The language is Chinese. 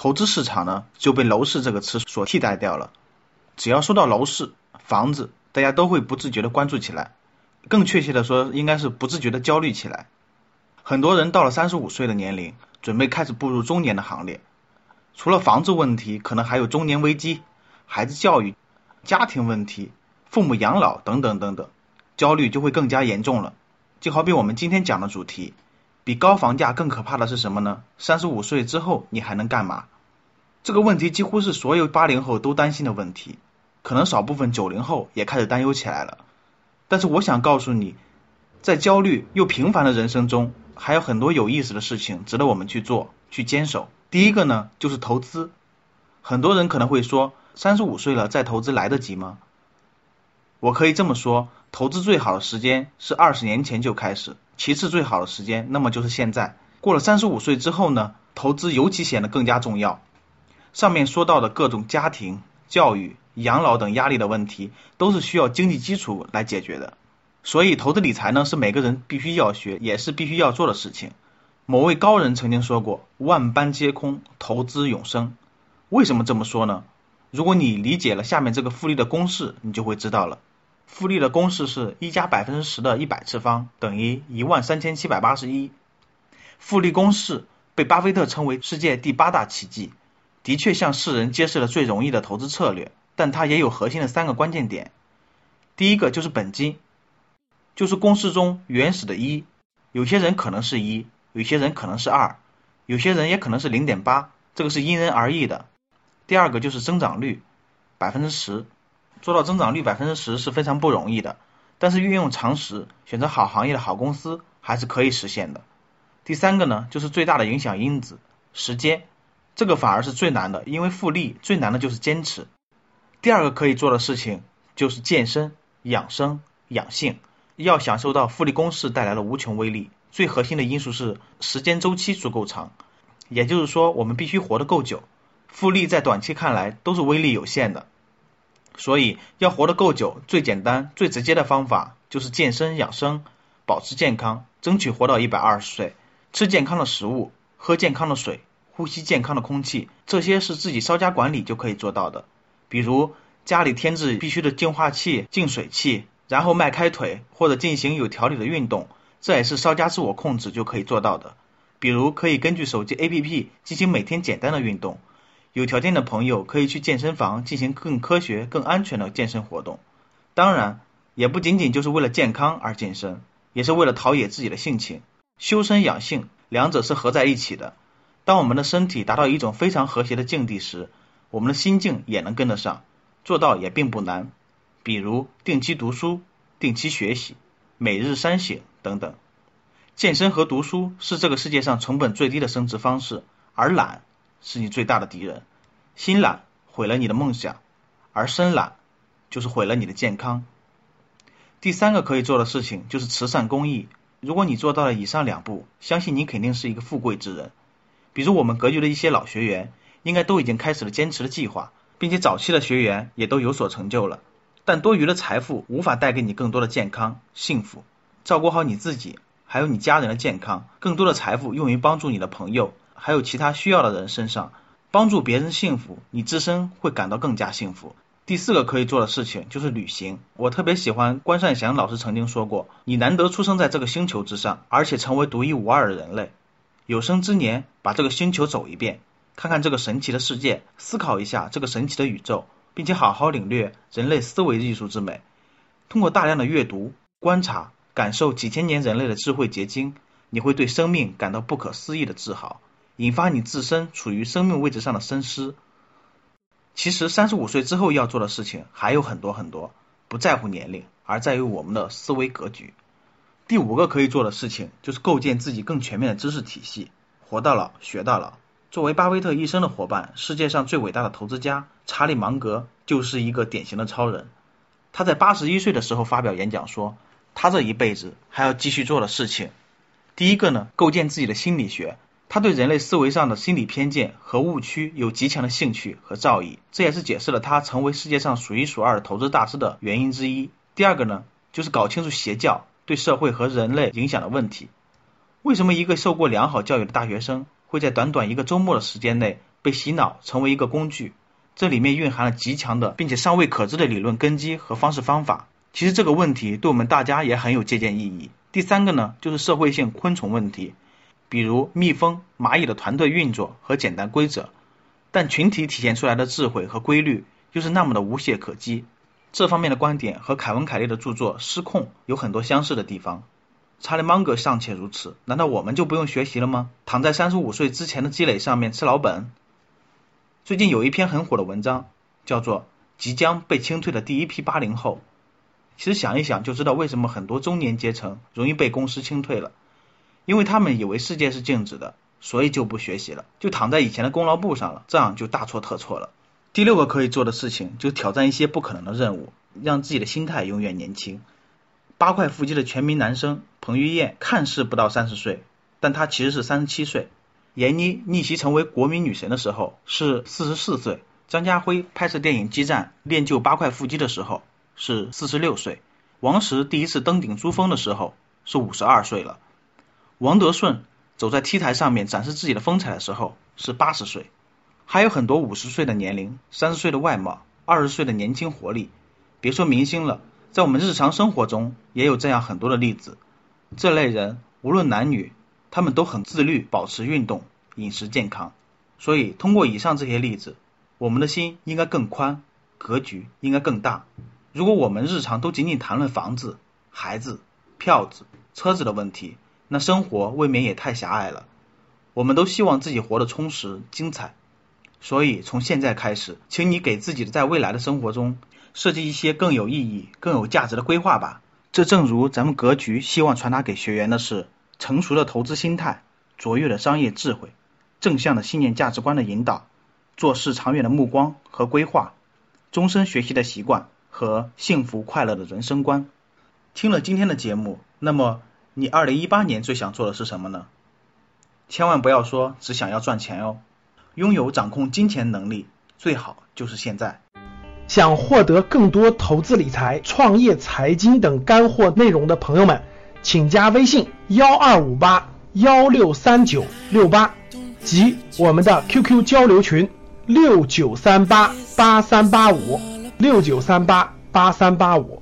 投资市场呢就被楼市这个词所替代掉了。只要说到楼市、房子，大家都会不自觉的关注起来。更确切的说，应该是不自觉的焦虑起来。很多人到了三十五岁的年龄，准备开始步入中年的行列。除了房子问题，可能还有中年危机、孩子教育、家庭问题、父母养老等等等等，焦虑就会更加严重了。就好比我们今天讲的主题。比高房价更可怕的是什么呢？三十五岁之后你还能干嘛？这个问题几乎是所有八零后都担心的问题，可能少部分九零后也开始担忧起来了。但是我想告诉你，在焦虑又平凡的人生中，还有很多有意思的事情值得我们去做、去坚守。第一个呢，就是投资。很多人可能会说，三十五岁了再投资来得及吗？我可以这么说，投资最好的时间是二十年前就开始。其次，最好的时间，那么就是现在。过了三十五岁之后呢，投资尤其显得更加重要。上面说到的各种家庭、教育、养老等压力的问题，都是需要经济基础来解决的。所以，投资理财呢，是每个人必须要学，也是必须要做的事情。某位高人曾经说过：“万般皆空，投资永生。”为什么这么说呢？如果你理解了下面这个复利的公式，你就会知道了。复利的公式是一加百分之十的一百次方等于一万三千七百八十一。复利公式被巴菲特称为世界第八大奇迹，的确向世人揭示了最容易的投资策略，但它也有核心的三个关键点。第一个就是本金，就是公式中原始的一，有些人可能是一，有些人可能是二，有些人也可能是零点八，这个是因人而异的。第二个就是增长率，百分之十。做到增长率百分之十是非常不容易的，但是运用常识，选择好行业的好公司还是可以实现的。第三个呢，就是最大的影响因子时间，这个反而是最难的，因为复利最难的就是坚持。第二个可以做的事情就是健身、养生、养性，要享受到复利公式带来的无穷威力。最核心的因素是时间周期足够长，也就是说我们必须活得够久。复利在短期看来都是威力有限的。所以要活得够久，最简单、最直接的方法就是健身养生，保持健康，争取活到一百二十岁。吃健康的食物，喝健康的水，呼吸健康的空气，这些是自己稍加管理就可以做到的。比如家里添置必须的净化器、净水器，然后迈开腿或者进行有条理的运动，这也是稍加自我控制就可以做到的。比如可以根据手机 APP 进行每天简单的运动。有条件的朋友可以去健身房进行更科学、更安全的健身活动。当然，也不仅仅就是为了健康而健身，也是为了陶冶自己的性情。修身养性，两者是合在一起的。当我们的身体达到一种非常和谐的境地时，我们的心境也能跟得上，做到也并不难。比如定期读书、定期学习、每日三省等等。健身和读书是这个世界上成本最低的升值方式，而懒。是你最大的敌人，心懒毁了你的梦想，而身懒就是毁了你的健康。第三个可以做的事情就是慈善公益。如果你做到了以上两步，相信你肯定是一个富贵之人。比如我们格局的一些老学员，应该都已经开始了坚持的计划，并且早期的学员也都有所成就了。但多余的财富无法带给你更多的健康、幸福。照顾好你自己，还有你家人的健康，更多的财富用于帮助你的朋友。还有其他需要的人身上，帮助别人幸福，你自身会感到更加幸福。第四个可以做的事情就是旅行。我特别喜欢关善祥老师曾经说过：“你难得出生在这个星球之上，而且成为独一无二的人类，有生之年把这个星球走一遍，看看这个神奇的世界，思考一下这个神奇的宇宙，并且好好领略人类思维艺术之美。通过大量的阅读、观察、感受几千年人类的智慧结晶，你会对生命感到不可思议的自豪。”引发你自身处于生命位置上的深思。其实三十五岁之后要做的事情还有很多很多，不在乎年龄，而在于我们的思维格局。第五个可以做的事情就是构建自己更全面的知识体系，活到老学到老。作为巴菲特一生的伙伴，世界上最伟大的投资家查理芒格就是一个典型的超人。他在八十一岁的时候发表演讲说，他这一辈子还要继续做的事情，第一个呢，构建自己的心理学。他对人类思维上的心理偏见和误区有极强的兴趣和造诣，这也是解释了他成为世界上数一数二的投资大师的原因之一。第二个呢，就是搞清楚邪教对社会和人类影响的问题。为什么一个受过良好教育的大学生会在短短一个周末的时间内被洗脑成为一个工具？这里面蕴含了极强的并且尚未可知的理论根基和方式方法。其实这个问题对我们大家也很有借鉴意义。第三个呢，就是社会性昆虫问题。比如蜜蜂、蚂蚁的团队运作和简单规则，但群体体现出来的智慧和规律又是那么的无懈可击。这方面的观点和凯文·凯利的著作《失控》有很多相似的地方。查理·芒格尚且如此，难道我们就不用学习了吗？躺在三十五岁之前的积累上面吃老本？最近有一篇很火的文章，叫做《即将被清退的第一批八零后》。其实想一想就知道为什么很多中年阶层容易被公司清退了。因为他们以为世界是静止的，所以就不学习了，就躺在以前的功劳簿上了，这样就大错特错了。第六个可以做的事情，就是挑战一些不可能的任务，让自己的心态永远年轻。八块腹肌的全民男生彭于晏看似不到三十岁，但他其实是三十七岁。闫妮逆袭成为国民女神的时候是四十四岁。张家辉拍摄电影《激战》练就八块腹肌的时候是四十六岁。王石第一次登顶珠峰的时候是五十二岁了。王德顺走在 T 台上面展示自己的风采的时候是八十岁，还有很多五十岁的年龄、三十岁的外貌、二十岁的年轻活力。别说明星了，在我们日常生活中也有这样很多的例子。这类人无论男女，他们都很自律，保持运动、饮食健康。所以通过以上这些例子，我们的心应该更宽，格局应该更大。如果我们日常都仅仅谈论房子、孩子、票子、车子的问题，那生活未免也太狭隘了。我们都希望自己活得充实精彩，所以从现在开始，请你给自己在未来的生活中设计一些更有意义、更有价值的规划吧。这正如咱们格局希望传达给学员的是：成熟的投资心态、卓越的商业智慧、正向的信念价值观的引导、做事长远的目光和规划、终身学习的习惯和幸福快乐的人生观。听了今天的节目，那么。你二零一八年最想做的是什么呢？千万不要说只想要赚钱哦，拥有掌控金钱能力最好就是现在。想获得更多投资理财、创业财经等干货内容的朋友们，请加微信幺二五八幺六三九六八及我们的 QQ 交流群六九三八八三八五六九三八八三八五。